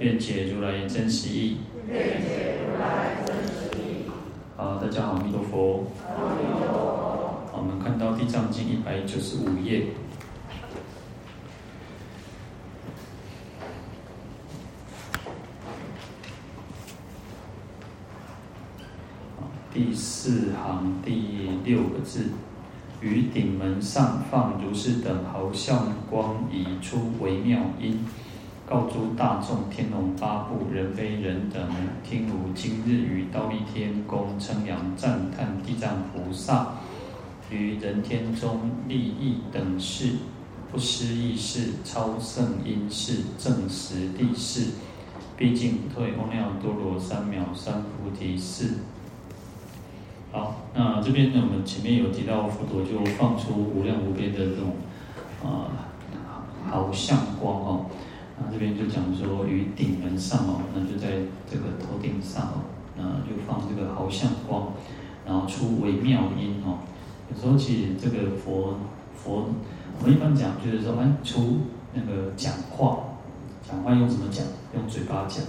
愿解如来真实义。愿解如来真实义。好，大家好，阿弥陀佛。阿弥陀佛。好，我们看到《地藏经》一百九十五页。第四行第六个字，于顶门上放如是等毫相光，以出微妙音。告诸大众，天龙八部、人非人等，听如今日于忉利天宫称扬赞叹地藏菩萨，于人天中利益等事，不思议事，超胜因事，证实地事，毕竟不退，阿耨多罗三藐三菩提事。好，那这边呢，我们前面有提到，佛陀就放出无量无边的这种啊毫相光哦。那这边就讲说，于顶门上哦，那就在这个头顶上哦，那就放这个毫相光，然后出微妙音哦。有时候其实这个佛佛，我们一般讲就是说，哎，出那个讲话，讲话用什么讲？用嘴巴讲。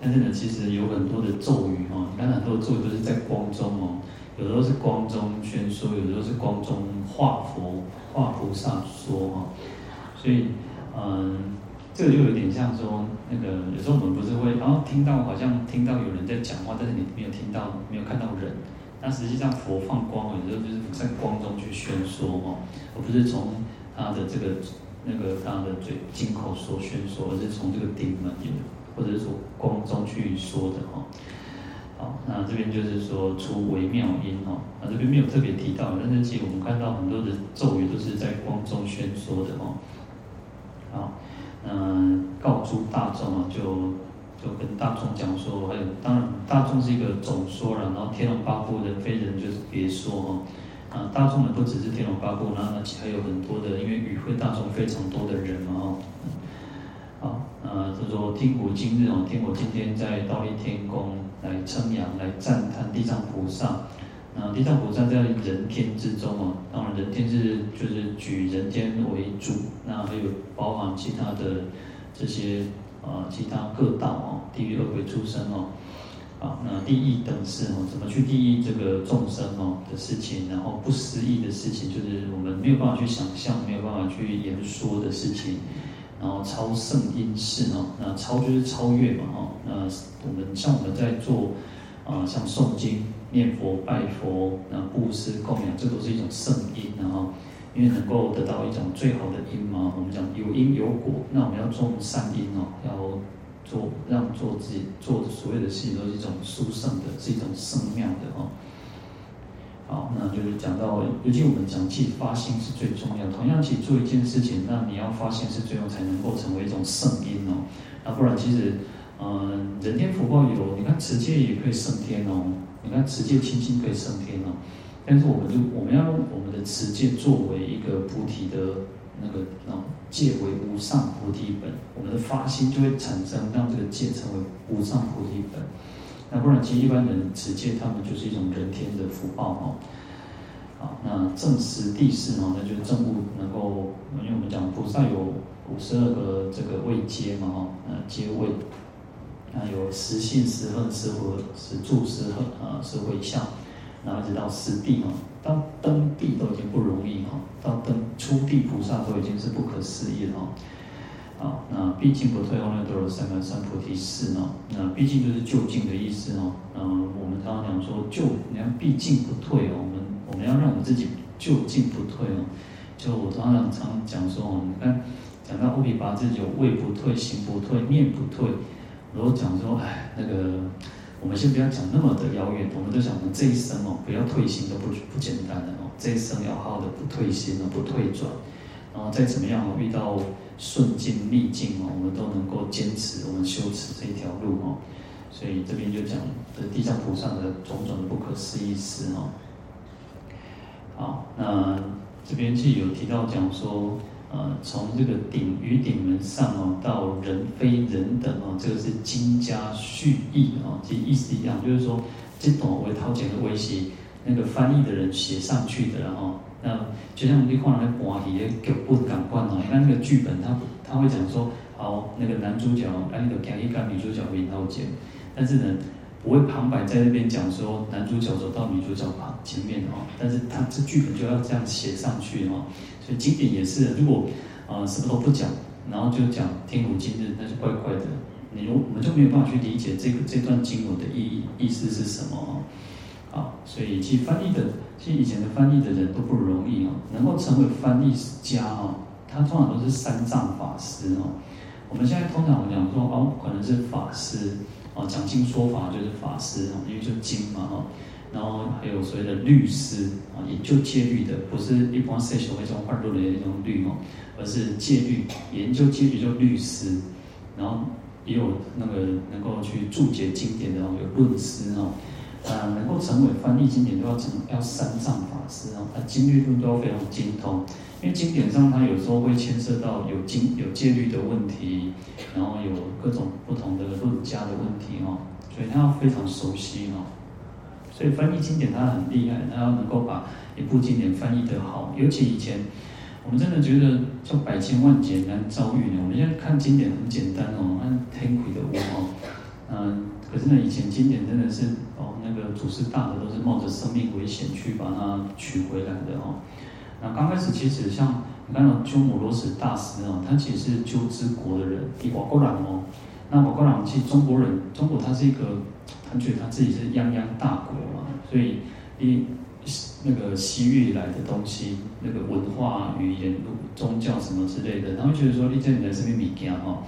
但是呢，其实有很多的咒语哦，你看很多咒语都是在光中哦，有的时候是光中宣说，有的时候是光中化佛化菩萨说哦。所以，嗯。这就有点像说，那个有时候我们不是会，然后听到好像听到有人在讲话，但是你没有听到，没有看到人。那实际上佛放光，有时候就是在光中去宣说哦，而不是从他的这个那个他的嘴进口所宣说，而是从这个顶门或者是说光中去说的哦。好，那这边就是说出微妙音哦，那这边没有特别提到，但是其实我们看到很多的咒语都是在光中宣说的哦。好。嗯，告诸大众啊，就就跟大众讲说，还有当然大众是一个总说了，然后天龙八部人非人就是别说哦。啊，大众呢不只是天龙八部，然后呢还有很多的，因为与会大众非常多的人嘛哦。好，呃，就说听古今日哦，听我今天在忉利天宫来称扬、来赞叹地藏菩萨。那地藏菩萨在人天之中啊，当然人天是就是举人天为主，那还有包含其他的这些啊，其他各道哦，地狱恶鬼出生哦，啊，那利益等事哦，怎么去利益这个众生哦的事情，然后不思议的事情，就是我们没有办法去想象，没有办法去言说的事情，然后超圣因事哦，那超就是超越嘛哦，那我们像我们在做啊，像诵经。念佛、拜佛、那布施、供养，这都是一种圣因，然后因为能够得到一种最好的因嘛。我们讲有因有果，那我们要种善因哦，要做让做自己做所有的事情都是一种殊胜的，是一种圣妙的哦。好，那就是讲到，尤其我们讲起发心是最重要。同样，去做一件事情，那你要发心是最后才能够成为一种圣因哦。那不然，其实，嗯、人天福报有，你看持戒也可以升天哦。你看持戒清净可以升天哦，但是我们就我们要用我们的持戒作为一个菩提的那个啊戒为无上菩提本，我们的发心就会产生让这个戒成为无上菩提本。那不然，其实一般人持戒，他们就是一种人天的福报哦。好，那证实谛事哦，那就是正悟能够，因为我们讲菩萨有五十二个这个位阶嘛哈，呃阶位。那有实性、实恨、实合、实住、实恨啊，实回向，然后一直到实地嘛，到登地都已经不容易哈，到登初地菩萨都已经是不可思议了哈。啊，那毕竟不退，阿耨多罗三藐三菩提寺呢？那毕竟就是就近的意思哦。嗯，我们常常讲说就，你看毕竟不退哦，我们我们要让我们自己就近不退哦。就我常常常讲说哦，你看讲到阿鞞跋致有位不退、行不退、念不退。如果讲说，哎，那个，我们先不要讲那么的遥远，我们都想，我们这一生哦，不要退心都不不简单的哦，这一生要好好的不退心哦，不退转，然后再怎么样哦，遇到顺境逆境哦，我们都能够坚持我们修持这一条路哦。所以这边就讲这地藏菩萨的种种的不可思议事哦。好，那这边既有提到讲说，呃，从这个顶与顶门上哦，到人非人等哦，这个是金家序译哦，其实意思一样，就是说这种为掏钱的威胁，那个翻译的人写上去的哦。那就像你看那个关系的剧本感官哦，你看那个剧本，他他会讲说，好，那个男主角哎，你就讲一个女主角为掏钱，但是呢，不会旁白在那边讲说男主角走到女主角旁前面哦，但是他这剧本就要这样写上去哦，所以经典也是，如果呃什么都不讲，然后就讲天古今日，那就怪怪的，你我们就没有办法去理解这个这段经文的意义意思是什么。啊，所以其实翻译的，其实以前的翻译的人都不容易哦，能够成为翻译家哦，他通常都是三藏法师哦。我们现在通常我讲说哦，可能是法师哦，讲经说法就是法师哦，因为就经嘛哦。然后还有所谓的律师啊，研究戒律的，不是一般世俗那种换入的那种律哦，而是戒律研究戒律就律师。然后也有那个能够去注解经典的哦，有论师哦。啊，能够成为翻译经典都要成要三藏法师哦，他经律论都要非常精通，因为经典上它有时候会牵涉到有经有戒律的问题，然后有各种不同的论家的问题哦，所以他要非常熟悉哦。所以翻译经典他很厉害，他要能够把一部经典翻译得好，尤其以前我们真的觉得叫百千万劫难遭遇呢。我们现在看经典很简单哦，按天魁的物哦，嗯，可是呢以前经典真的是哦。那个祖师大德都是冒着生命危险去把它取回来的哦。那刚开始其实像你看到鸠摩罗什大师哦，他其实是鸠支国的人，一瓦国人哦。那瓦国人其实中国人，中国他是一个，他觉得他自己是泱泱大国嘛，所以一那个西域来的东西，那个文化、语言、宗教什么之类的，他会觉得说你这里来是边米家哦，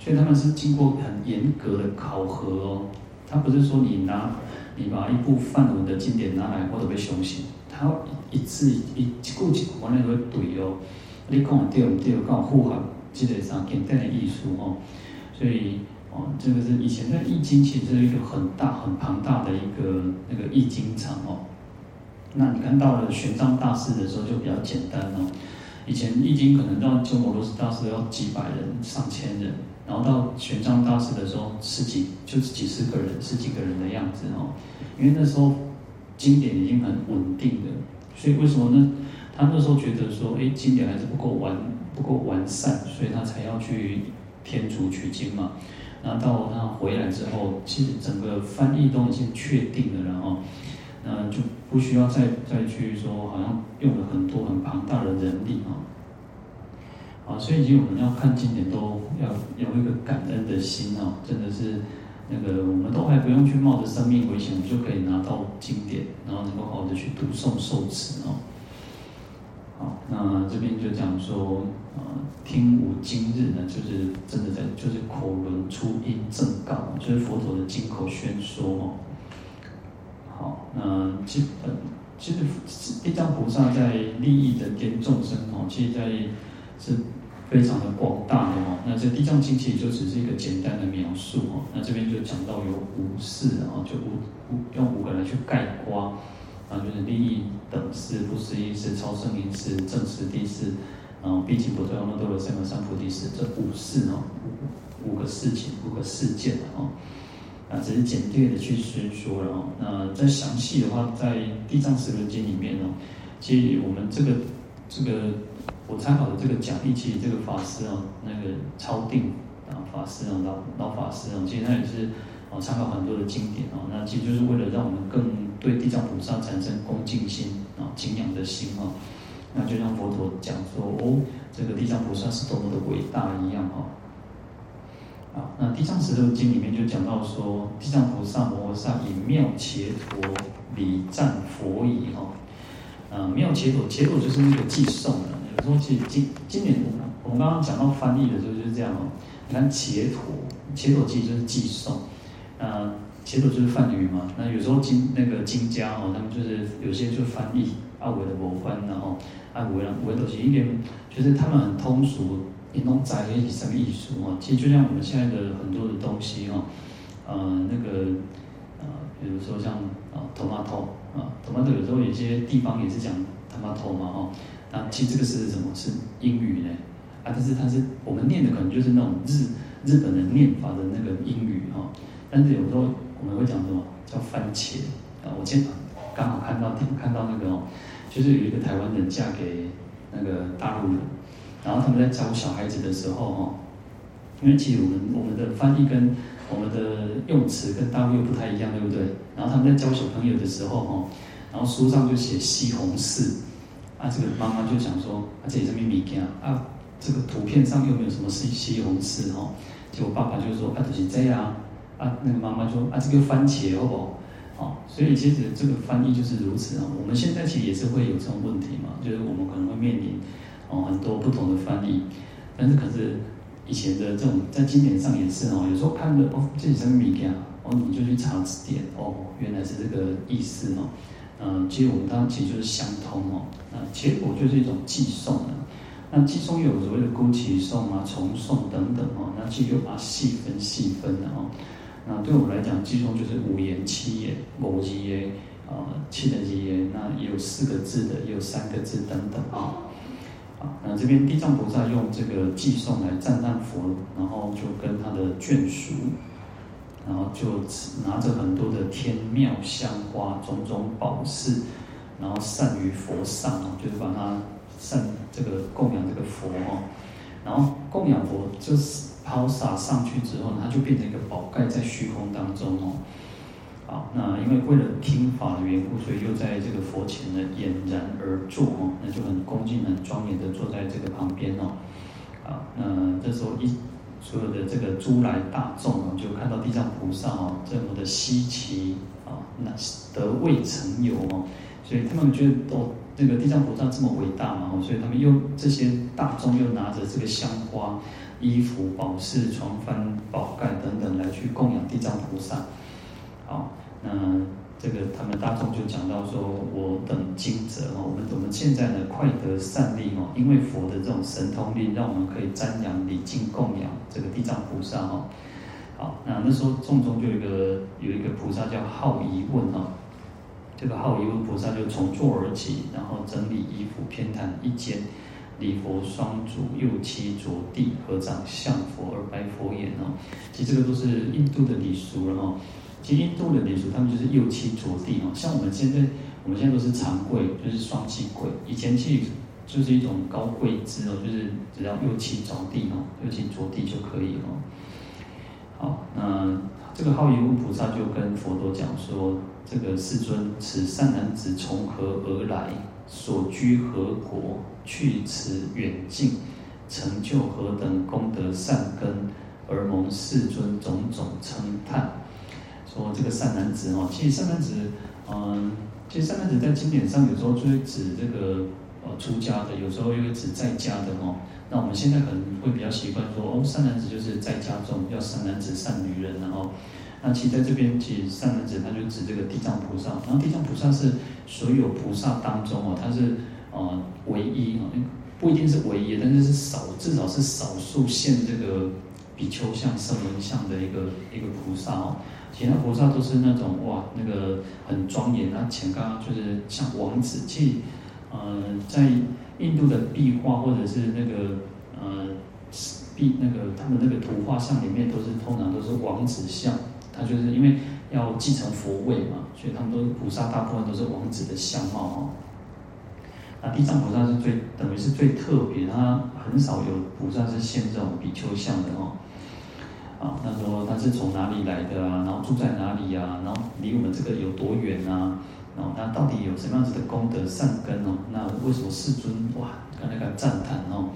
所以他们是经过很严格的考核哦，他不是说你拿。你把一部梵文的经典拿来，我都被相信。他一字一一句一句，完全会对哦。你讲的对不对？刚好符合这个上简单的艺术哦。所以哦，这个是以前的易经，其实是一个很大很庞大的一个那个易经场哦。那你看到了玄奘大师的时候就比较简单哦。以前易经可能到鸠摩罗什大师要几百人、上千人。然后到玄奘大师的时候，十几就是几十个人，十几个人的样子哦。因为那时候经典已经很稳定了，所以为什么呢？他那时候觉得说，哎，经典还是不够完，不够完善，所以他才要去天竺取经嘛。然后到他回来之后，其实整个翻译都已经确定了，然后，嗯，就不需要再再去说，好像用了很多很庞大的人力啊。啊，所以其实我们要看经典，都要有一个感恩的心哦，真的是那个我们都还不用去冒着生命危险，我们就可以拿到经典，然后能够好的去读诵受持哦。好，那这边就讲说，啊，听无今日呢，就是真的在，就是口轮出音正告，就是佛陀的经口宣说哦。好，那基本其实地藏菩萨在利益人间众生哦，其实在。是非常的广大的哦，那这《地藏经》其实就只是一个简单的描述哦。那这边就讲到有五事啊，就五五用五个来去概括啊，就是利益等事、不思议事、超生因事、正实谛事，然后毕竟不退那都有三藐三菩提事，这五事哦，五五个事情、五个事件哦。啊，只是简略的去宣说了哦。那再详细的话，在《地藏十轮经》里面哦，其实我们这个这个。我参考的这个讲义，其实这个法师啊，那个超定啊法师啊，老老法师啊，其实他也是啊参考很多的经典啊，那其实就是为了让我们更对地藏菩萨产生恭敬心啊、敬仰的心啊，那就像佛陀讲说哦，这个地藏菩萨是多么的伟大一样哈。啊，那地藏十轮经里面就讲到说，地藏菩萨摩诃萨以妙伽陀礼赞佛已哈。啊，妙伽陀，伽陀就是那个寄送的。说其实今今年我们刚刚讲到翻译的时候就是这样哦。你看伽陀，伽陀其实就是寄送。啊，伽陀就是梵语嘛。那有时候经那个经家哦，他们就是有些就翻译，啊啊，有的无翻，然后啊，有的有的都是一点，就是他们很通俗，你拢知迄是什么意思哦。其实就像我们现在的很多的东西哦，呃，那个呃，比如说像啊，tomato 啊，tomato 有时候有些地方也是讲 tomato 嘛哦，那其实这个是什么？是英语呢？啊，但是它是我们念的可能就是那种日日本人念法的那个英语哈，但是有时候我们会讲什么叫番茄啊？我今天刚好看到看到那个，就是有一个台湾人嫁给那个大陆人，然后他们在教小孩子的时候哈，因为其实我们我们的翻译跟我们的用词跟大陆又不太一样，对不对？然后他们在教小朋友的时候哈，然后书上就写西红柿，啊，这个妈妈就想说啊，这里是咪咪件啊。这个图片上又没有什么西西红柿哈，结果爸爸就说啊，就是这样啊，那个妈妈说啊，这个番茄好不好？哦，所以其实这个翻译就是如此啊。我们现在其实也是会有这种问题嘛，就是我们可能会面临哦很多不同的翻译，但是可是以前的这种在经典上也是哦，有时候看的哦这是什么物件，哦你就去查字典哦，原来是这个意思哦。嗯，其实我们当然其实就是相通哦，那结果就是一种寄送的。那寄送有所谓的姑且送啊、重送等等哦，那其实就把细分细分的哦。那对我们来讲，寄送就是五言、七言、五字言啊、七的字的，那也有四个字的，也有三个字等等啊。啊，那这边地藏菩萨用这个寄送来赞叹佛，然后就跟他的眷属，然后就拿着很多的天妙香花、种种宝饰，然后散于佛上啊，就是把它。善这个供养这个佛哦，然后供养佛就是抛洒上去之后，它就变成一个宝盖在虚空当中哦。好，那因为为了听法的缘故，所以又在这个佛前呢俨然而坐哦，那就很恭敬、很庄严的坐在这个旁边哦。好，那这时候一所有的这个诸来大众哦，就看到地藏菩萨哦这么的稀奇啊，那得未曾有哦，所以他们觉得都。这个地藏菩萨这么伟大嘛，所以他们又这些大众又拿着这个香花、衣服、宝饰、床幡、宝盖等等来去供养地藏菩萨。好，那这个他们大众就讲到说：“我等今者哦，我们我们现在呢，快得善利哦，因为佛的这种神通力，让我们可以瞻仰礼敬供养这个地藏菩萨哈。好，那那时候众中就有一个有一个菩萨叫好疑问哈。”这个好疑问菩萨就从座而起，然后整理衣服，偏袒一肩，礼佛双足，右膝着地，合掌向佛而白佛言哦。其实这个都是印度的礼俗了哈。其实印度的礼俗，他们就是右膝着地哦。像我们现在，我们现在都是长跪，就是双膝跪。以前其实就是一种高跪姿哦，就是只要右膝着地哦，右膝着地就可以了。好，那这个好疑问菩萨就跟佛陀讲说。这个世尊，此善男子从何而来？所居何国？去此远近，成就何等功德善根，而蒙世尊种种称叹。说这个善男子哦，其实善男子，嗯，其实善男子在经典上有时候就会指这个呃出家的，有时候又会指在家的哦。那我们现在可能会比较习惯说，哦，善男子就是在家中，要善男子、善女人，然后。那其实在这边，其实善男子他就指这个地藏菩萨。然后地藏菩萨是所有菩萨当中哦，他是啊唯一哦，不一定是唯一，但是是少，至少是少数现这个比丘像、圣人像的一个一个菩萨哦。其他菩萨都是那种哇，那个很庄严。那前刚刚就是像王子，其实呃，在印度的壁画或者是那个呃壁那个他们那个图画像里面，都是通常都是王子像。他就是因为要继承佛位嘛，所以他们都是菩萨，大部分都是王子的相貌哦。那地藏菩萨是最等于是最特别，他很少有菩萨是现这种比丘像的哦。啊，他说他是从哪里来的啊？然后住在哪里啊？然后离我们这个有多远啊？然后那到底有什么样子的功德善根哦？那为什么世尊哇，刚才个赞叹哦？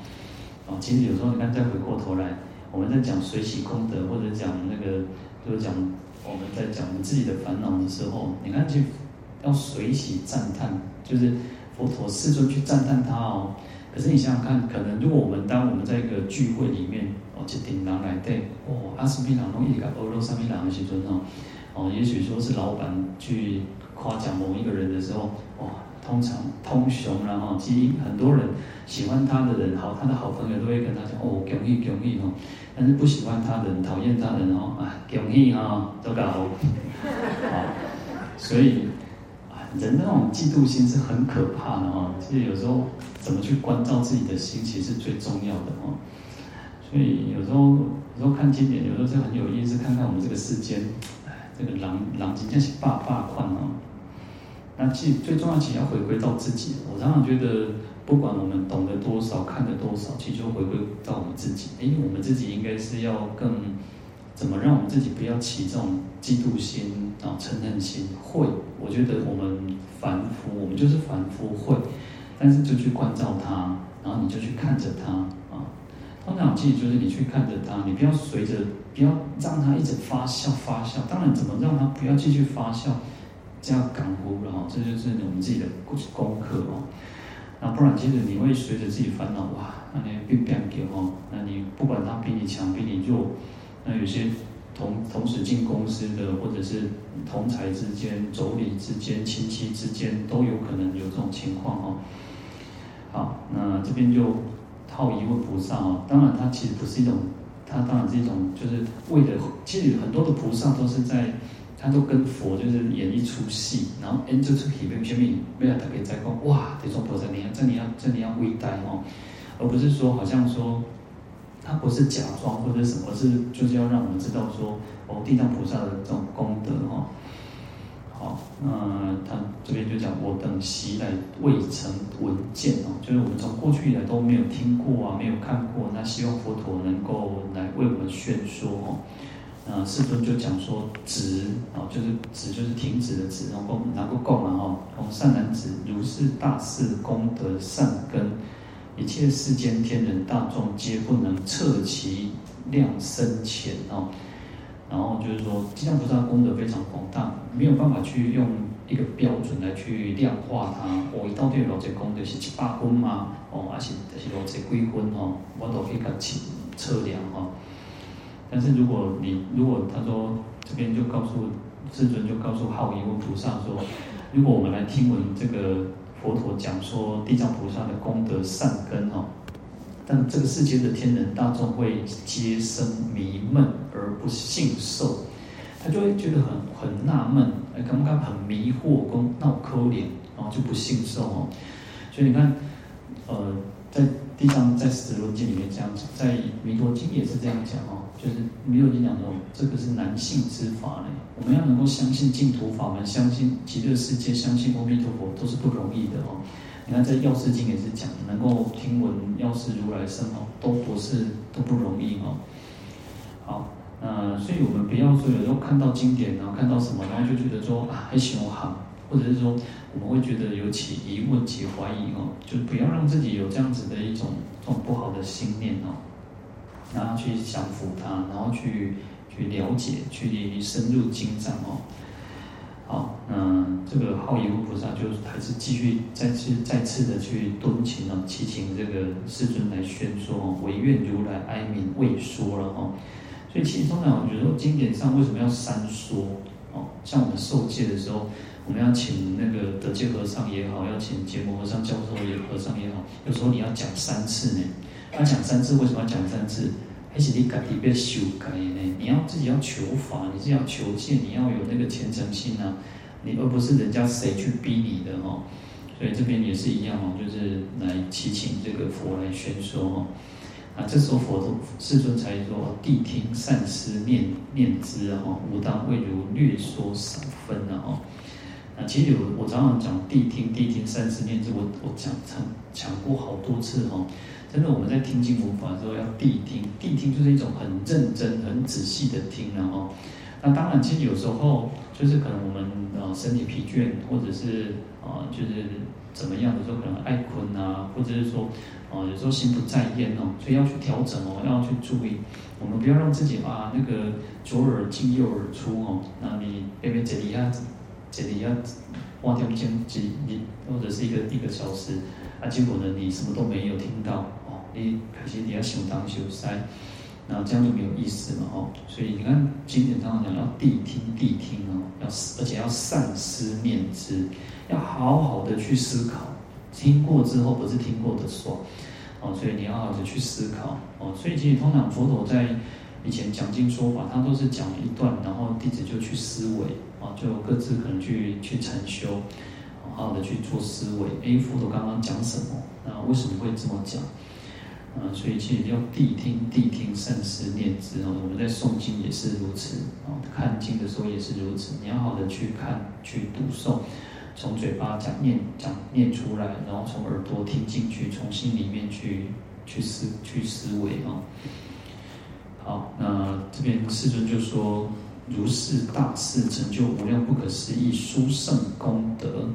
啊，其实有时候你看再回过头来，我们在讲随喜功德或者讲那个。就是讲我们在讲我们自己的烦恼的时候，你看去要随喜赞叹，就是佛陀世尊去赞叹他哦。可是你想想看，可能如果我们当我们在一个聚会里面哦，去顶人来对哦，阿斯匹朗弄一个欧罗沙米朗的时阵哦，哦，也许说是老板去夸奖某一个人的时候，哦，通常通雄然后，其实很多人喜欢他的人，好，他的好朋友都会跟他讲哦，恭喜恭喜哦。但是不喜欢他的人，讨厌他的人哦，啊，恭喜哈，都搞好。所以人的那种嫉妒心是很可怕的哦。其实有时候怎么去关照自己的心，其实是最重要的哦。所以有时候有时候看经典，有时候是很有意思，看看我们这个世间，哎，这个狼狼真是霸霸宽哦。那其最重要，其实要回归到自己。我常常觉得，不管我们懂得多少，看得多少，其实就回归到我们自己。哎，我们自己应该是要更怎么让我们自己不要起这种嫉妒心啊、嗔恨心？会，我觉得我们凡夫，我们就是凡夫会，但是就去关照他，然后你就去看着他啊。通常其实就是你去看着他，你不要随着，不要让他一直发酵发酵。当然，怎么让他不要继续发酵？这样感悟了哈，这就是我们自己的功课哦。那不然，其实你会随着自己烦恼哇，那你变变给哦。那你不管他比你强，比你弱，那有些同同时进公司的，或者是同侪之间、妯娌之间、亲戚之间，都有可能有这种情况哦。好，那这边就套一位菩萨哦。当然，他其实不是一种，他当然是一种，就是为了，其实很多的菩萨都是在。他都跟佛就是演一出戏，然后演这出戏边前面为了他可以再讲，哇，这种菩萨你要这你要这你要微待哦，而不是说好像说他不是假装或者什么，是就是要让我们知道说哦，地藏菩萨的这种功德哦。好，那他这边就讲我等昔来未曾闻见哦，就是我们从过去以来都没有听过啊，没有看过，那希望佛陀能够来为我们宣说哦。啊，世尊就讲说止啊，就是止就是停止的止，然后能够供嘛哈，供善男子，如是大士功德善根，一切世间天人大众皆不能测其量深浅哦。然后就是说，地藏菩萨功德非常广大，没有办法去用一个标准来去量化它。我、一到底有这功德是七八分吗？哦，还是还是多这几分哦？我都可以去测量哈。但是如果你如果他说这边就告诉世尊就告诉好疑问菩萨说，如果我们来听闻这个佛陀讲说地藏菩萨的功德善根哦，但这个世界的天人大众会皆生迷闷而不信受，他就会觉得很很纳闷，哎，刚刚很迷惑，跟闹抠脸，然后就不信受哦。所以你看，呃，在地藏在十轮经里面这样子，在弥陀经也是这样讲哦。就是没有经讲说，这个是难信之法呢。我们要能够相信净土法门，相信极乐世界，相信阿弥陀佛，都是不容易的哦。你看在药师经也是讲，能够听闻药师如来圣号，都不是都不容易哦。好，那所以我们不要说有时候看到经典，然后看到什么，然后就觉得说啊，还行好，或者是说我们会觉得有起疑问、起怀疑哦，就不要让自己有这样子的一种这种不好的心念哦。然后去降服它，然后去去了解，去深入经藏哦。好，嗯，这个好疑问菩萨就还是继续再次再次的去敦请啊，祈请这个世尊来宣说哦，唯愿如来哀愍为说了哦。所以其实通常有时候经典上为什么要三说哦？像我们受戒的时候，我们要请那个德戒和尚也好，要请结摩和尚教授也和尚也好，有时候你要讲三次呢。他讲三次，为什么要讲三次？还是你自己要修改呢？你要自己要求法，你自己要求戒，你要有那个虔诚心啊！你而不是人家谁去逼你的哦。所以这边也是一样哦，就是来祈请这个佛来宣说哦。啊，这时候佛陀世尊才说：“谛听善思念念之啊！吾当为汝略说少分啊！”哦。那其实我我常常讲谛听谛听善思念之，我我讲讲讲过好多次哦。真的，我们在听经闻法的时候要谛听，谛听就是一种很认真、很仔细的听，然后，那当然，其实有时候就是可能我们呃身体疲倦，或者是、呃、就是怎么样的时候，可能爱困啊，或者是说、呃、有时候心不在焉哦，所以要去调整哦，要去注意，我们不要让自己啊那个左耳进右耳出哦，那你别别这里要这里要花点精几你或者是一个一个小时。啊，结果呢，你什么都没有听到，你开始你要想东想西，那这样就没有意思了哦。所以你看经典上讲要谛听谛听哦，要而且要善思念之，要好好的去思考。听过之后不是听过的说哦，所以你要好好的去思考哦。所以其实通常佛陀在以前讲经说法，他都是讲一段，然后弟子就去思维啊，就各自可能去去禅修，好好的去做思维。哎，佛陀刚刚讲什么？那为什么会这么讲？啊，所以其实要谛听谛听，善思念之哦。我们在诵经也是如此啊，看经的时候也是如此。你要好的去看、去读诵，从嘴巴讲念讲念出来，然后从耳朵听进去，从心里面去去思去思维啊。好，那这边世尊就说，如是大事成就无量不可思议殊胜功德，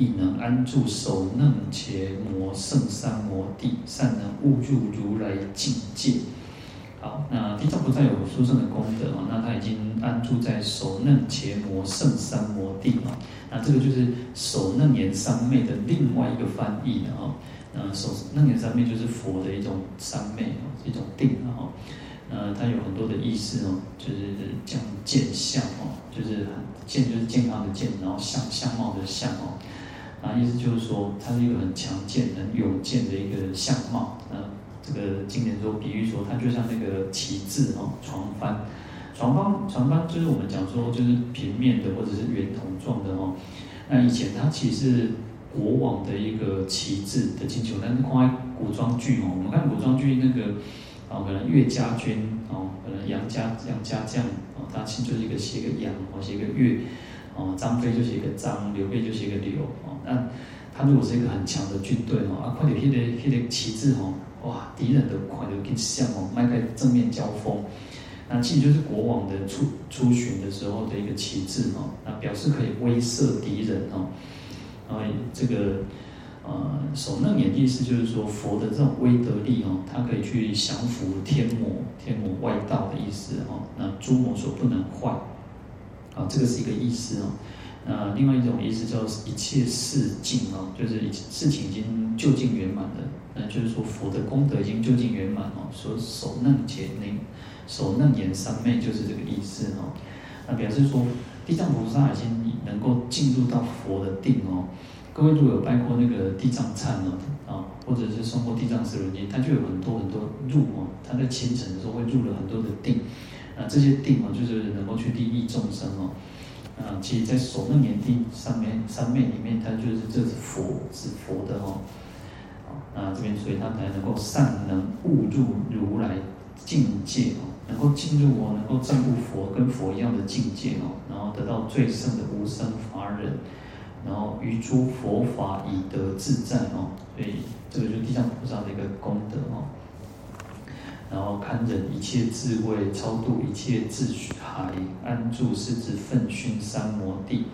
亦能安住首楞伽摩圣三摩地，善能悟入如来境界。好，那地藏菩萨有殊胜的功德啊，那他已经安住在首楞伽摩圣三摩地啊，那这个就是首楞严三昧的另外一个翻译的啊，那首楞严三昧就是佛的一种三昧啊，一种定啊。呃，它有很多的意思哦，就是讲见相哦，就是健就是健康的健，然后相相貌的相哦，啊，意思就是说它是一个很强健、很勇健的一个相貌。呃，这个经典说比喻说，它就像那个旗帜哦，幢幡，幢幡幢幡就是我们讲说就是平面的或者是圆筒状的哦。那以前它其实是国王的一个旗帜的金球，但是放在古装剧哦，我们看古装剧那个。哦，可能岳家军哦，可能杨家杨家将哦，他其实就是一个写个杨哦，写个岳哦，张飞就是一个张，刘备就是一个刘哦。那他如果是一个很强的军队哦，啊，快点贴的贴的旗帜哦，哇，敌人的快点跟像哦，迈开正面交锋，那其实就是国王的出出巡的时候的一个旗帜哦，那表示可以威慑敌人哦，然后这个。呃，首楞眼意思就是说，佛的这种威德力哦，它可以去降服天魔、天魔外道的意思哦。那诸魔所不能坏，这个是一个意思哦。那另外一种意思叫一切事尽哦，就是事情已经究竟圆满了。那就是说，佛的功德已经究竟圆满哦。说首楞伽那首楞严三昧就是这个意思哦。那表示说，地藏菩萨已经能够进入到佛的定哦。各位如果有拜过那个地藏忏哦，啊，或者是诵过地藏十轮经，它就有很多很多入哦，它在虔诚的时候会入了很多的定，那，这些定哦，就是能够去利益众生哦，啊，其实在首楞严定上面三昧里面，它就是这是佛是佛的哦，啊，这边所以它才能够善能悟入如来境界哦，能够进入哦，能够证悟佛跟佛一样的境界哦，然后得到最胜的无生法忍。然后于诸佛法以得自在哦，所以这个就是地藏菩萨的一个功德哦。然后堪忍一切智慧，超度一切智海，安住世之奋熏三摩地，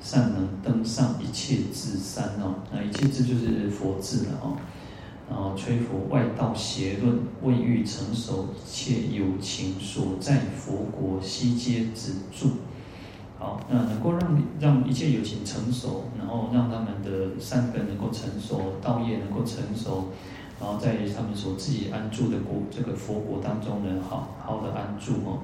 善能登上一切智山哦。那一切智就是佛智了哦。然后摧伏外道邪论，未欲成熟一切有情所在佛国，悉皆止住。好，那能够让让一切有情成熟，然后让他们的善根能够成熟，道业能够成熟，然后在他们所自己安住的国这个佛国当中呢，好好的安住哦。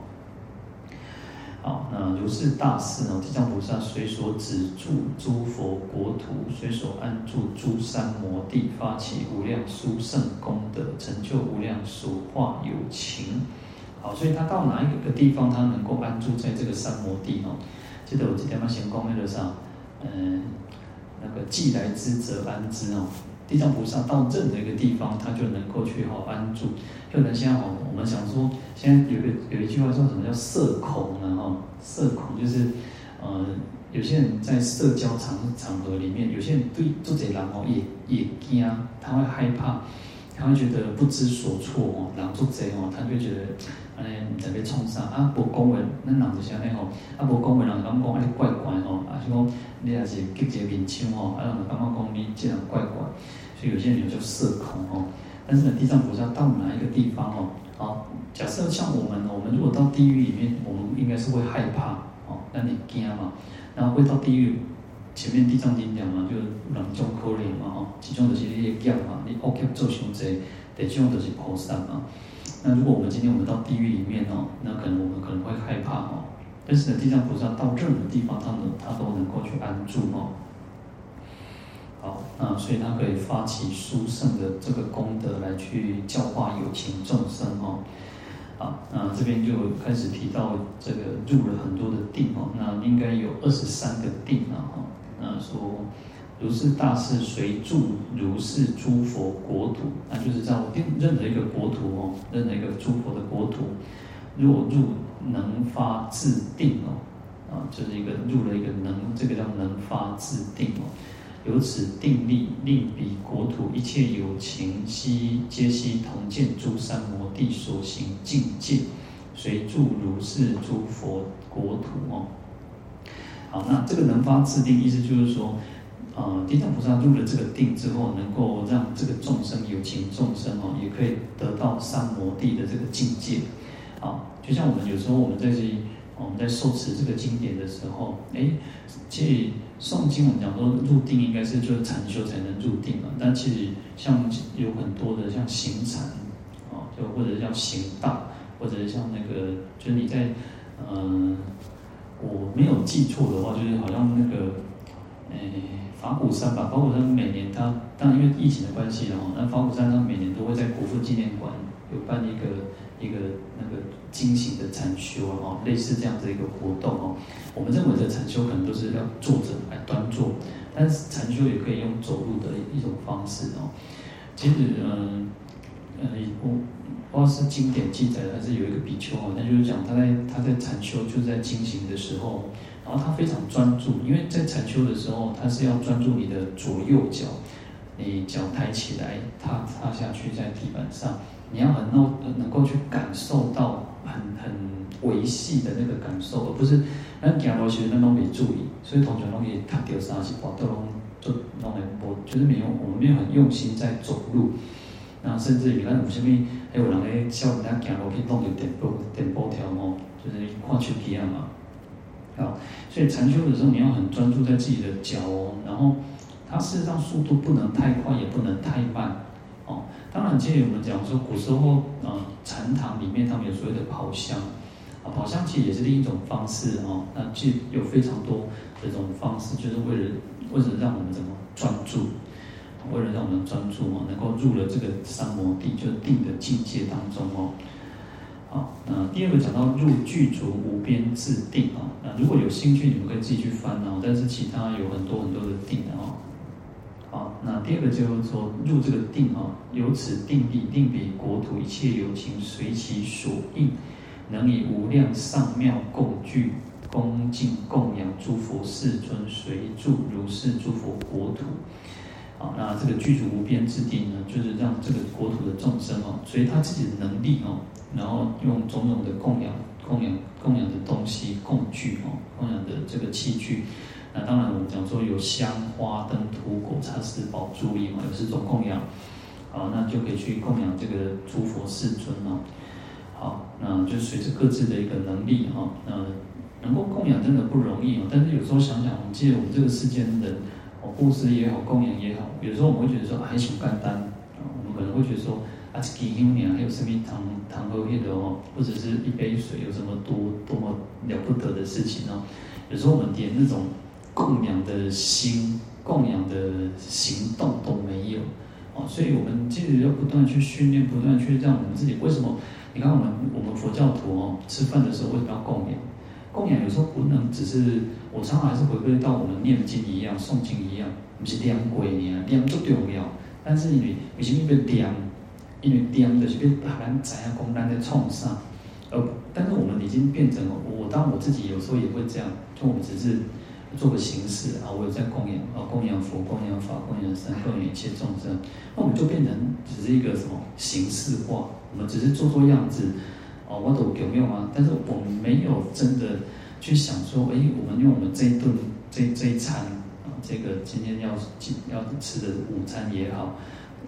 好，那如是大事呢，地藏菩萨随所止住诸佛国土，随所安住诸三摩地，发起无量殊胜功德，成就无量所化有情。好，所以他到哪一个地方，他能够安住在这个三摩地哦。记得我今天嘛先讲那个啥，嗯，那个既来之则安之哦。地藏菩萨到任何一个地方，他就能够去好安住。就能像哦，我们想说，现在有个有一句话说什么叫社恐呢？哈，社恐就是，呃，有些人在社交场场合里面，有些人对做贼人哦也也惊，他会害怕。他会觉得不知所措哦，人做贼哦，他就觉得，哎，特别冲杀啊，不讲话，那人就像那吼，啊，不讲话，人感觉讲啊，你怪怪哦，啊，是讲你也是急急面腔哦，啊，人感觉讲你这样怪怪，所以有些人就社恐哦。但是呢，地藏菩萨到哪一个地方哦，好，假设像我们，我们如果到地狱里面，我们应该是会害怕哦，那你惊嘛，然后会到地狱。前面地藏经讲嘛，就是两种可怜嘛吼，其中就是你业嘛，你恶业做伤济，第二种就是菩萨嘛。那如果我们今天我们到地狱里面哦，那可能我们可能会害怕哦。但是呢，地藏菩萨到任何地方，他们他都能够去安住哦。好，那所以他可以发起殊胜的这个功德来去教化有情众生哦。好，那这边就开始提到这个入了很多的定哦，那应该有二十三个定啊。啊说如是大士随住如是诸佛国土，那就是在任何一个国土哦，任何一个诸佛的国土，若入。能发自定哦，啊，就是一个入了一个能，这个叫能发自定哦。由此定力，令彼国土一切有情悉皆悉同见诸三摩地所行境界，随住如是诸佛国土哦。好，那这个能发自定，意思就是说，呃，地藏菩萨入了这个定之后，能够让这个众生有情众生哦，也可以得到三摩地的这个境界，啊。就像我们有时候我们在这，我们在受持这个经典的时候，哎，其实诵经我们讲说入定应该是就是禅修才能入定嘛，但其实像有很多的像行禅，啊，就或者叫行道，或者像那个就是你在，嗯、我没有记错的话，就是好像那个，哎，法鼓山吧，法鼓山每年它当因为疫情的关系哦，那法鼓山它每年都会在国父纪念馆有办一个。一个那个精行的禅修啊，类似这样的一个活动哦。我们认为的禅修可能都是要坐着来端坐，但是禅修也可以用走路的一种方式哦。其实，嗯，呃，我不知道是经典记载的，还是有一个比丘哦，那就是讲他在他在禅修，就是在精行的时候，然后他非常专注，因为在禅修的时候，他是要专注你的左右脚，你脚抬起来，踏踏下去在地板上。你要很能能够去感受到很很维细的那个感受，而不是那走路其实那都没注意，所以同学容易踏掉沙子，跑都弄就弄来波，就是没有我们没有很用心在走路，然后甚至于咱有啥物，还有人咧教人家走路去弄个电波电波条哦，就是看手机啊嘛，好，所以禅修的时候你要很专注在自己的脚哦，然后它事实上速度不能太快，也不能太慢。哦当然，其实我们讲说，古时候，呃，禅堂里面他们有所谓的跑香，啊，跑香其实也是另一种方式哦。那其实有非常多这种方式，就是为了为了让我们怎么专注，为了让我们专注哦，能够入了这个三摩地，就定的境界当中哦。好，那第二个讲到入具足无边自定啊，那如果有兴趣，你们可以自己去翻哦。但是其他有很多很多的定哦。好，那第二个就是说入这个定啊，由此定力定彼国土一切有情随其所应，能以无量上妙供具恭敬供养诸佛世尊，随住如是诸佛国土。那这个具足无边之定呢，就是让这个国土的众生哦，随他自己的能力哦，然后用种种的供养、供养、供养的东西、供具哦，供养的这个器具。那当然，我们讲说有香花灯土果茶食宝珠衣嘛，有四种供养，好，那就可以去供养这个诸佛世尊哦。好，那就随着各自的一个能力哈，那能够供养真的不容易哦。但是有时候想想，我们记得我们这个世间的人，布施也好，供养也好，有时候我们会觉得说还挺简单啊，我们可能会觉得说啊，这几千年还有什么糖糖喝喝的哦，或者是一杯水有什么多多么了不得的事情哦？有时候我们连那种。供养的心、供养的行动都没有，哦，所以我们其实要不断去训练，不断去让我们自己。为什么？你看我们我们佛教徒哦，吃饭的时候为什么要供养？供养有时候不能只是，我常常还是回归到我们念经一样、诵经一样，不是念鬼呢，念都重要。但是因为为什么要念？因为念就是要把咱知影讲咱在创啥。呃，但是我们已经变成了，我当我自己有时候也会这样，就我们只是。做个形式啊，我有在供养啊，供养佛、供养法、供养僧、供养一切众生，那我们就变成只是一个什么形式化，我们只是做做样子，哦，我都有用啊，但是我们没有真的去想说，哎，我们用我们这一顿这这一餐啊，这个今天要要吃的午餐也好，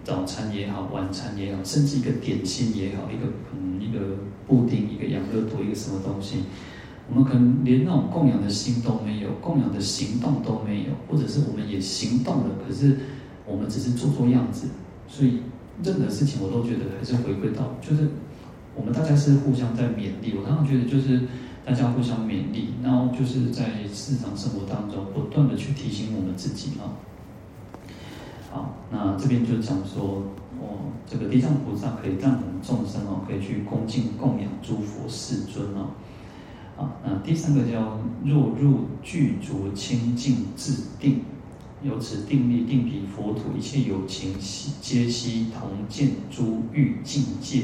早餐也好，晚餐也好，甚至一个点心也好，一个嗯一个布丁，一个养乐多，一个什么东西。我们可能连那种供养的心都没有，供养的行动都没有，或者是我们也行动了，可是我们只是做做样子。所以任何事情我都觉得还是回归到，就是我们大家是互相在勉励。我常常觉得就是大家互相勉励，然后就是在日常生活当中不断的去提醒我们自己啊。好，那这边就讲说，哦，这个地藏菩萨可以让我们众生哦，可以去恭敬供养诸佛世尊哦。啊，那第三个叫若入具足清净自定，由此定力定彼佛土一切有情悉皆悉同见诸欲境界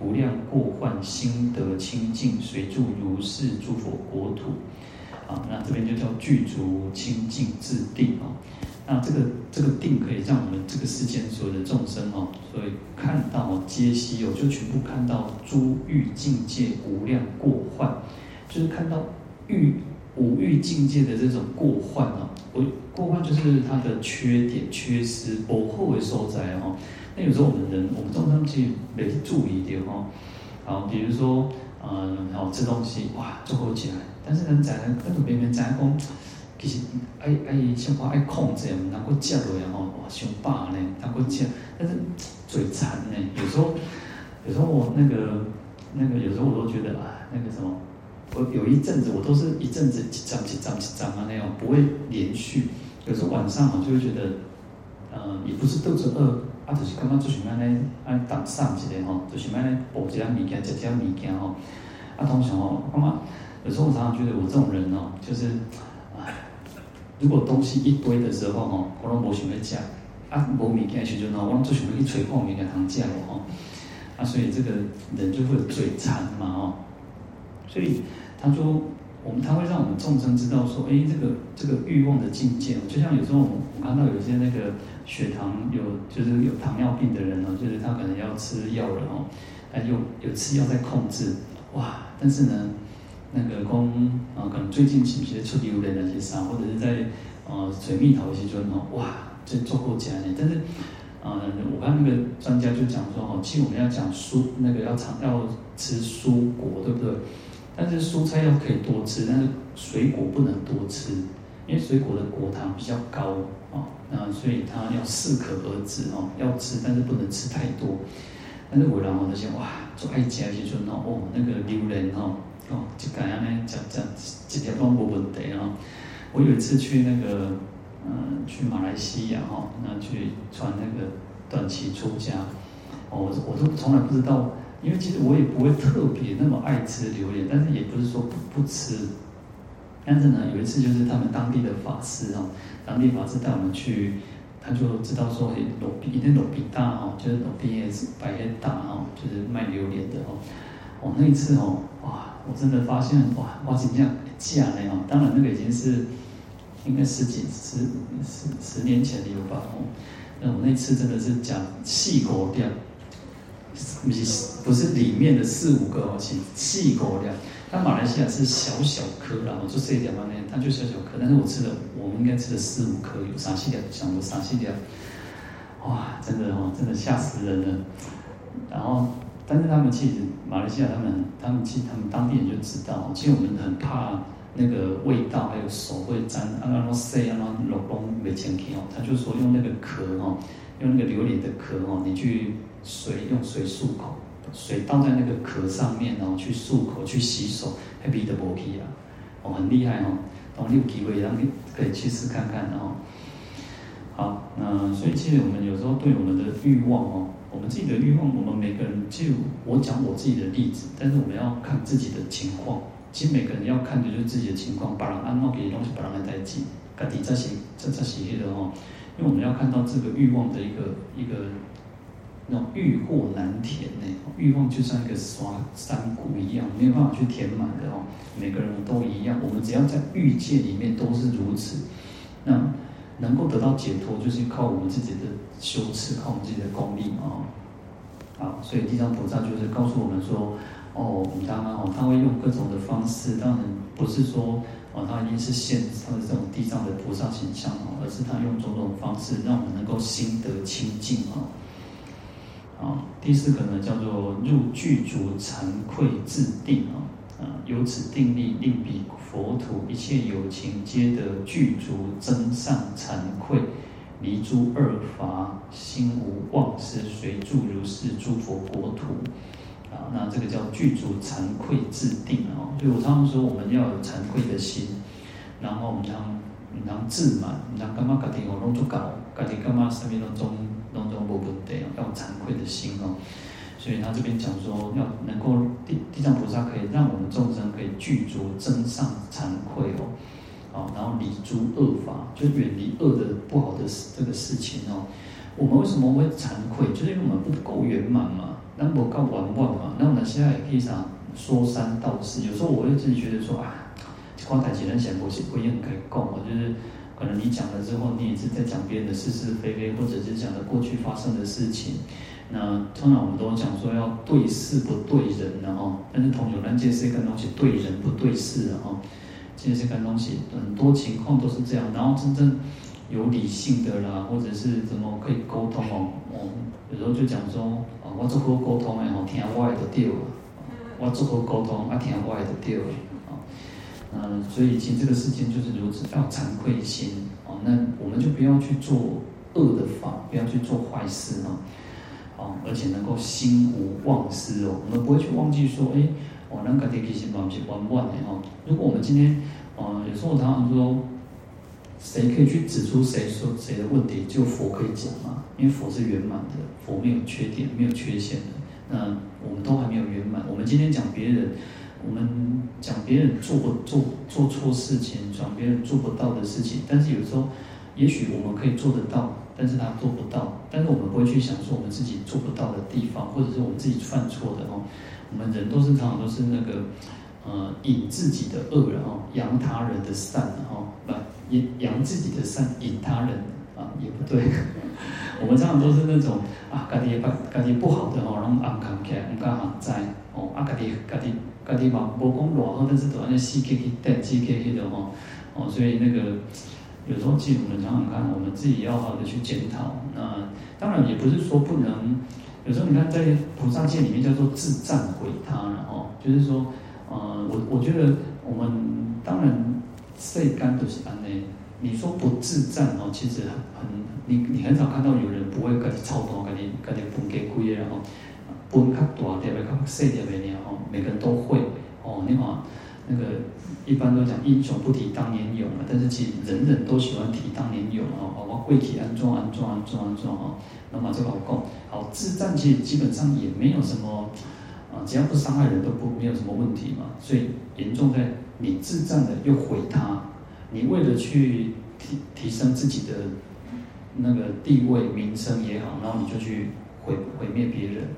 无量过患心得清净，随住如是诸佛国土。啊，那这边就叫具足清净自定啊。那这个这个定可以让我们这个世间所有的众生哦，所以看到皆悉哦，就全部看到诸欲境界无量过患。就是看到欲五欲境界的这种过患啊，我过患就是它的缺点、缺失、不后为所在哈。那有时候我们人，我们众生去没注意点哈。好，比如说，嗯，好吃东西，哇，就好起来。但是人在那个边边在讲，其实爱爱像话爱控制，能够吃落然后哇，伤饱呢，能够吃，但是嘴馋呢。有时候，有时候我那个那个，有时候我都觉得啊，那个什么。我有一阵子，我都是一阵子几张几张几张啊那样，不会连续。有时候晚上我就会觉得，呃，也不是肚子饿，啊，就是刚刚做什么呢？啊，打上一个吼，做什么呢？补一点物件，吃点物件吼。啊，通常吼，干嘛？有时候我常常觉得我这种人哦，就是，唉，如果东西一堆的时候吼，我拢无想要吃，啊，无物件的时阵吼，我拢做想要去找看物件通吃无吼。啊，所以这个人就会嘴馋嘛吼，所以。他说：“我们他会让我们众生知道说，哎，这个这个欲望的境界，就像有时候我们我看到有些那个血糖有就是有糖尿病的人哦，就是他可能要吃药了哦，他有有吃药在控制，哇！但是呢，那个公啊，可能最近是不是出油的那些啥，或者是在呃水蜜桃一些就哦，哇，这做过假的。但是啊、呃，我看那个专家就讲说哦，其实我们要讲蔬那个要常要吃蔬果，对不对？”但是蔬菜要可以多吃，但是水果不能多吃，因为水果的果糖比较高啊，那所以它要适可而止哦，要吃，但是不能吃太多。但是我然后那些哇，做爱吃的时候哦，那个榴莲哦，哦，就感觉呢，讲讲这条都没问题哦。我有一次去那个，嗯、去马来西亚哈，那去穿那个短期出家，哦，我我都从来不知道。因为其实我也不会特别那么爱吃榴莲，但是也不是说不不吃。但是呢，有一次就是他们当地的法师哦，当地法师带我们去，他就知道说，哎，罗比那罗比大哦，就是罗比也是白黑大哦，就是卖榴莲的哦。哦，那一次哦，哇，我真的发现哇，哇，怎么样价呢哦？当然那个已经是应该十几十十十年前的有吧哦。那我那次真的是讲细口掉。米是不是里面的四五个哦，是细颗粒。它马来西亚是小小颗，然后就这一点嘛那，它就小小颗。但是我吃了，我们应该吃了四五颗，有啥细点？想有啥细点？哇，真的哦，真的吓死人了。然后，但是他们其实马来西亚他们，他们其实他们当地人就知道，其实我们很怕那个味道，还有手会沾，啊那种塞啊那种肉崩没清气哦。他就说用那个壳哦，用那个榴莲的壳哦，你去。水用水漱口，水倒在那个壳上面，然后去漱口、去洗手，还比得不起啊！哦，很厉害哦。等你有机会，让你可以去试看看哦。好，那所以其实我们有时候对我们的欲望哦，我们自己的欲望，我们每个人就我讲我自己的例子，但是我们要看自己的情况。其实每个人要看的就是自己的情况，把人安好给东西，把人来代替，家己这些这这些的哦。因为我们要看到这个欲望的一个一个。那种欲壑难填呢，欲望就像一个刷山谷一样，没有办法去填满的哦。每个人都一样，我们只要在欲界里面都是如此。那能够得到解脱，就是靠我们自己的修持，靠我们自己的功力嘛。啊，所以地藏菩萨就是告诉我们说，哦，我们当然哦，他会用各种的方式，当然不是说哦，他一定是现他的这种地藏的菩萨形象哦，而是他用种种方式，让我们能够心得清净啊。啊，第四个呢，叫做入具足惭愧自定啊，啊，由此定力令彼佛土一切有情皆得具足增上惭愧，离诸二法，心无妄思，随住如是诸佛国土。啊，那这个叫具足惭愧自定哦。所以我常常说，我们要有惭愧的心，然后我们当当自满，当干嘛家己我弄做搞，家己干嘛身边拢总拢总无问题哦，要有惭愧的心哦。所以他这边讲说，要能够地地藏菩萨可以让我们众生可以具足增上惭愧哦，啊，然后离诸恶法，就远离恶的不好的这个事情哦。我们为什么会惭愧？就是因为我们不够圆满嘛，那不够完满嘛。那我们现在也可以啥说三道四。有时候我会自己觉得说啊，光台前人讲不是不应该够嘛，就是可能你讲了之后，你也是在讲别人的是是非非，或者是讲的过去发生的事情。那通常我们都讲说要对事不对人，然后但是同学们这些个东西对人不对事，然后这些个东西很多情况都是这样，然后真正。有理性的啦，或者是怎么可以沟通哦？哦，有时候就讲说，我做好沟通的吼，听我的就对了。我做好沟通啊，听我的就对了。啊，嗯，所以其实这个事情就是如此，要惭愧心哦。那我们就不要去做恶的法，不要去做坏事哦。哦，而且能够心无忘失哦，我们不会去忘记说，哎，我那个提起忘记忘忘的哦。如果我们今天，呃，有时候我常常说。谁可以去指出谁说谁的问题？就佛可以讲嘛，因为佛是圆满的，佛没有缺点，没有缺陷的。那我们都还没有圆满。我们今天讲别人，我们讲别人做不做做错事情，讲别人做不到的事情。但是有时候，也许我们可以做得到，但是他做不到。但是我们不会去想说我们自己做不到的地方，或者是我们自己犯错的哦。我们人都是常常都是那个，呃，引自己的恶，然后扬他人的善，然后来。引扬自己的善，引他人啊，也不对。我们常常都是那种啊，家己把家己不好的吼，拢暗扛起来，唔敢行在哦。啊，家己家己家己嘛，无讲偌好，但是都安尼死气去带，死气去的吼。哦，所以那个有时候，其实我们想想看，我们自己要好的去检讨。那当然也不是说不能。有时候你看，在菩萨戒里面叫做自赞毁他，然后就是说，呃，我我觉得我们当然。世间都是安尼，你说不自赞哦，其实很你你很少看到有人不会跟你操刀，跟你跟你分给贵的，然后分较大点的，较细点的呢吼，每个人都会哦。你看那个一般都讲英雄不提当年勇嘛，但是其实人人都喜欢提当年勇哦。我跪体安装安装安装安装哦，那么这个好讲好自赞，其实基本上也没有什么啊，只要不伤害人都不没有什么问题嘛。所以严重在。你自赞的又毁他，你为了去提提升自己的那个地位名声也好，然后你就去毁毁灭别人，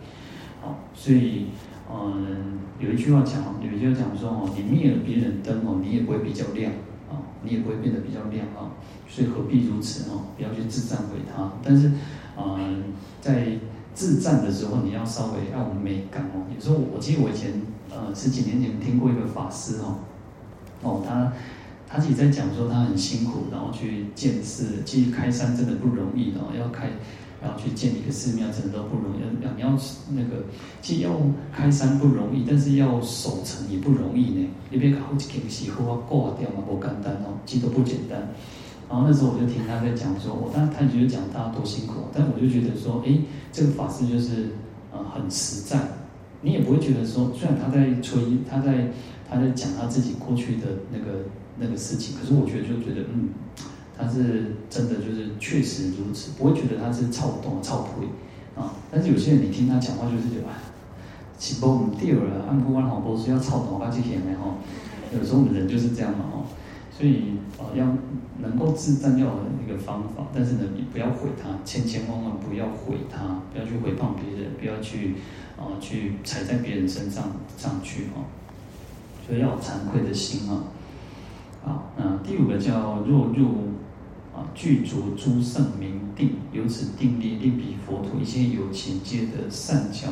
好，所以嗯，有一句话讲，有一句话讲说哦，你灭了别人灯哦，你也不会比较亮啊，你也不会变得比较亮啊，所以何必如此哦？不要去自赞毁他，但是嗯，在自赞的时候，你要稍微要有美感哦。有时候我记得我以前呃十几年前听过一个法师哦。哦，他他自己在讲说他很辛苦，然后去建寺，其实开山真的不容易，哦要开，然后去建一个寺庙真的都不容易。要你要那个，其实要开山不容易，但是要守城也不容易呢。你别搞几件事，或要挂掉嘛，不简单哦，其实都不简单。然后那时候我就听他在讲说，我当然他觉得讲大家多辛苦，但我就觉得说，哎，这个法师就是呃很实在，你也不会觉得说，虽然他在吹，他在。他在讲他自己过去的那个那个事情，可是我觉得就觉得，嗯，他是真的就是确实如此，不会觉得他是操动操配啊。但是有些人你听他讲话，就是觉得，起波唔掉了，按不完好波是要操动，他去填的哈。有时候我们人就是这样嘛哦，所以啊，要能够自证要有一个方法，但是呢，你不要毁他，千千万万不要毁他，不要去诽谤别人，不要去啊去踩在别人身上上去哈。所以要惭愧的心啊！好，那第五个叫若入啊具足诸圣明定，由此定力令彼佛土一切有情皆得善巧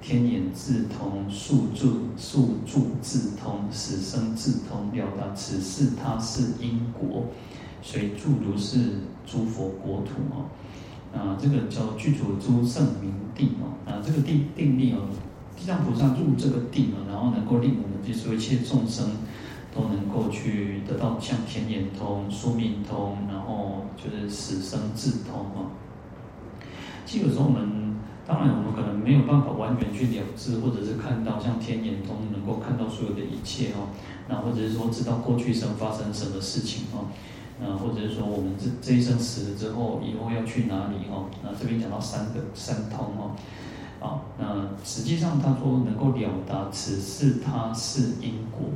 天眼智通，宿住宿住智通，死生智通，了达此事他是因果，随住如是诸佛国土啊！啊，这个叫具足诸圣明定哦！啊，这个定定力哦。地藏菩萨入这个定了，然后能够令我们就是一切众生都能够去得到像天眼通、宿命通，然后就是死生智通啊。其实有时候我们当然，我们可能没有办法完全去了知，或者是看到像天眼通能够看到所有的一切哦，那或者是说知道过去生发生什么事情哦，那或者是说我们这这一生死了之后，以后要去哪里哦？那这边讲到三个三通哦。啊，那实际上他说能够了达此事他是因果，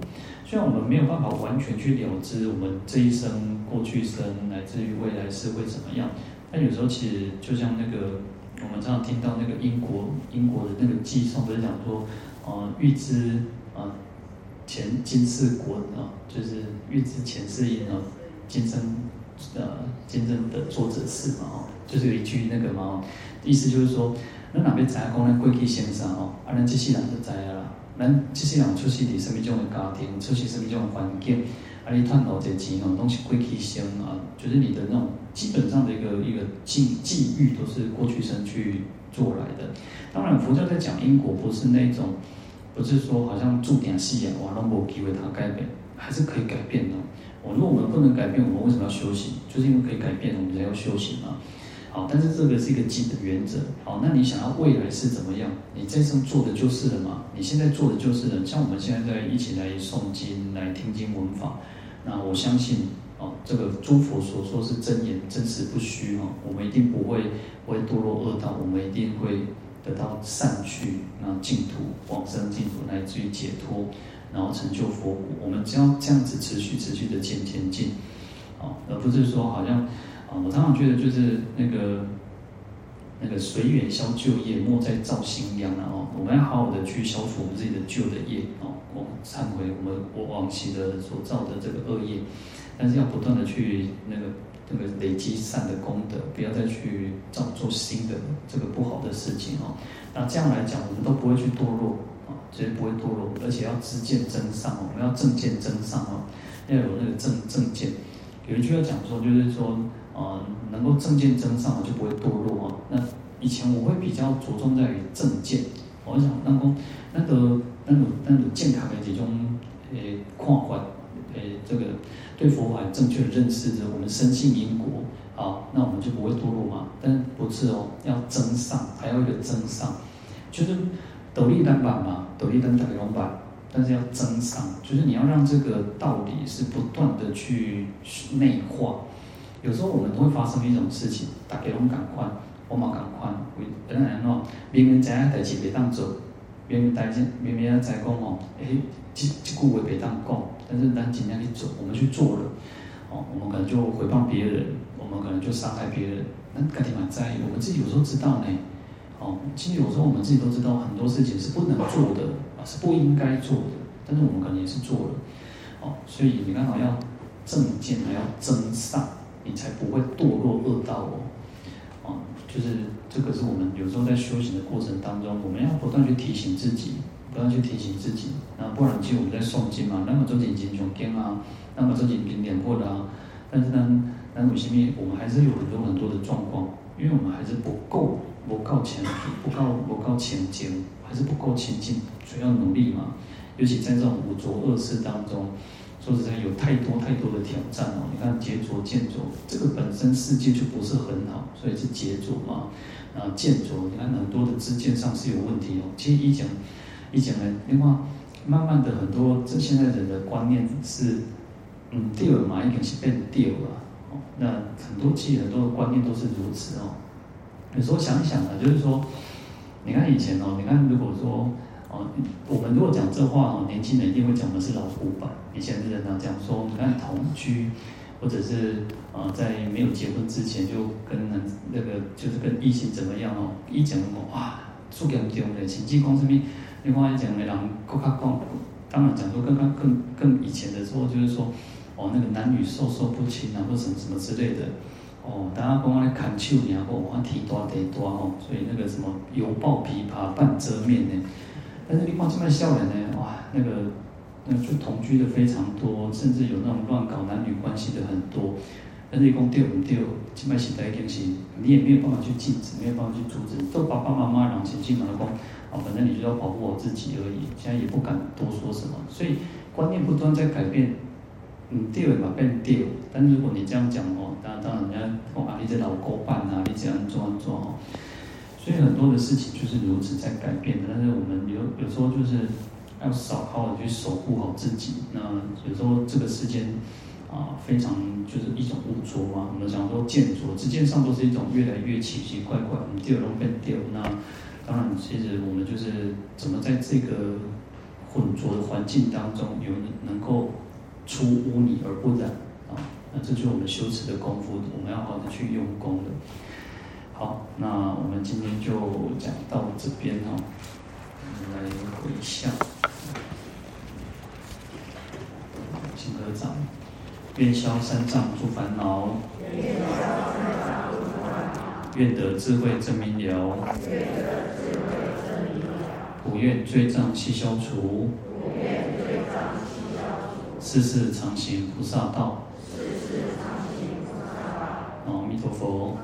虽然我们没有办法完全去了知我们这一生、过去生乃至于未来是会怎么样，但有时候其实就像那个我们常常听到那个因果因果的那个记上，不是讲说，呃，预知啊前今世果啊，就是预知前世因啊，今生呃今生的作者是嘛，哦，就是有一句那个嘛，意思就是说。咱若要知影讲咱过去生吼，啊，咱这世人就知影啦。咱这世人出世伫什么种的家庭，出世什么种的环境，啊，你赚到这钱吼，拢是过去生啊，就是你的那种基本上的一个一个际际遇，都是过去生去做来的。当然，佛教在讲因果，不是那种，不是说好像注定死啊，我拢无机会他改变，还是可以改变的。我如果我们不能改变，我们为什么要修行？就是因为可以改变，我们才要修行嘛。但是这个是一个基本原则。好，那你想要未来是怎么样？你这生做的就是了嘛？你现在做的就是了。像我们现在在一起来诵经、来听经闻法，那我相信，哦，这个诸佛所说是真言，真实不虚哦。我们一定不会会堕落恶道，我们一定会得到善趣，那净土往生净土，乃至于解脱，然后成就佛果。我们只要这样子持续持续的前前进，啊，而不是说好像。啊，我常常觉得就是那个那个随缘消旧业，莫再造新殃了哦。我们要好好的去消除我们自己的旧的业哦，我们忏悔我们过往昔的所造的这个恶业，但是要不断的去那个那个累积善的功德，不要再去造做新的这个不好的事情哦。那这样来讲，我们都不会去堕落啊，绝对不会堕落，而且要知见增上哦，我们要正见增上哦，要有那个正正见。有一句话讲说，就是说。啊，能够正见增上，我就不会堕落啊。那以前我会比较着重在于正见，我想那个那个那种那种健康的这种诶扩宽诶这个对佛法正确的认识着，我们深信因果，好，那我们就不会堕落嘛。但不是哦，要增上，还要一个增上，就是斗笠单板嘛，斗笠单打龙板，但是要增上，就是你要让这个道理是不断的去内化。有时候我们都会发生一种事情，大家拢赶快，我嘛赶快，为本来喏，明明知影代志袂当做，明明代志明明要在讲哦，诶，这这句话袂当讲，但是咱尽量去做，我们去做了，哦，我们可能就回报别人，我们可能就伤害别人，那家己蛮在意，我们自己有时候知道呢，哦，其实有时候我们自己都知道很多事情是不能做的，啊，是不应该做的，但是我们可能也是做了，哦，所以你刚好要正见还要增上。你才不会堕落恶道哦，啊，就是这个是我们有时候在修行的过程当中，我们要不断去提醒自己，不断去提醒自己。那不然，其实我们在诵经嘛，那么做点经诵经啊，那么做点经点过的啊，但是呢，那有些面我们还是有很多很多的状况，因为我们还是不够，不够前，不够不够前进，还是不够前进，所以要努力嘛。尤其在这种五浊恶世当中。说实在，有太多太多的挑战哦。你看，劫浊、见浊，这个本身世界就不是很好，所以是劫浊嘛。啊，见浊，你看很多的知见上是有问题哦。其实一讲一讲呢，另外慢慢的很多这现在人的观念是嗯掉了嘛，应该是变掉了。那很多其实很多的观念都是如此哦。有时候想想啊，就是说，你看以前哦，你看如果说。哦，我们如果讲这话哦，年轻人一定会讲的是老古板。以前的人呢讲说，你看同居，或者是呃在没有结婚之前就跟男那个就是跟异性怎么样哦，一讲哇，做严重的，甚至讲什么，另外讲的人更加讲，当然讲说更刚更更以前的时候就是说，哦那个男女授受不亲啊，或什么什么之类的。哦，大家讲我来砍树然后我提多提多哦，所以那个什么犹抱琵琶半遮面呢。但是你看这么笑人呢，哇，那个，那就同居的非常多，甚至有那种乱搞男女关系的很多。但是你讲对不对？这么时代更新，你也没有办法去禁止，没有办法去阻止。都爸爸妈妈让亲戚们讲，啊，反正你就要保护我自己而已。现在也不敢多说什么，所以观念不断在改变。嗯，对嘛变对，但如果你这样讲哦，当当然人家哦啊，你这老公办啊，你这样做做哦。所以很多的事情就是如此在改变的。但是我们有有时候就是要少好的去守护好自己。那有时候这个世间啊，非常就是一种污浊嘛。我们讲说见浊，直见上都是一种越来越奇奇怪怪，我们丢都变掉。那当然，其实我们就是怎么在这个混浊的环境当中，有能够出污泥而不染啊？那这就是我们修持的功夫，我们要好好的去用功的。好，那我们今天就讲到这边哈，我们来回向，请合掌，愿消三障诸烦恼，愿得智慧真明了，不愿罪障悉消除，世世常行菩萨道，阿弥陀佛。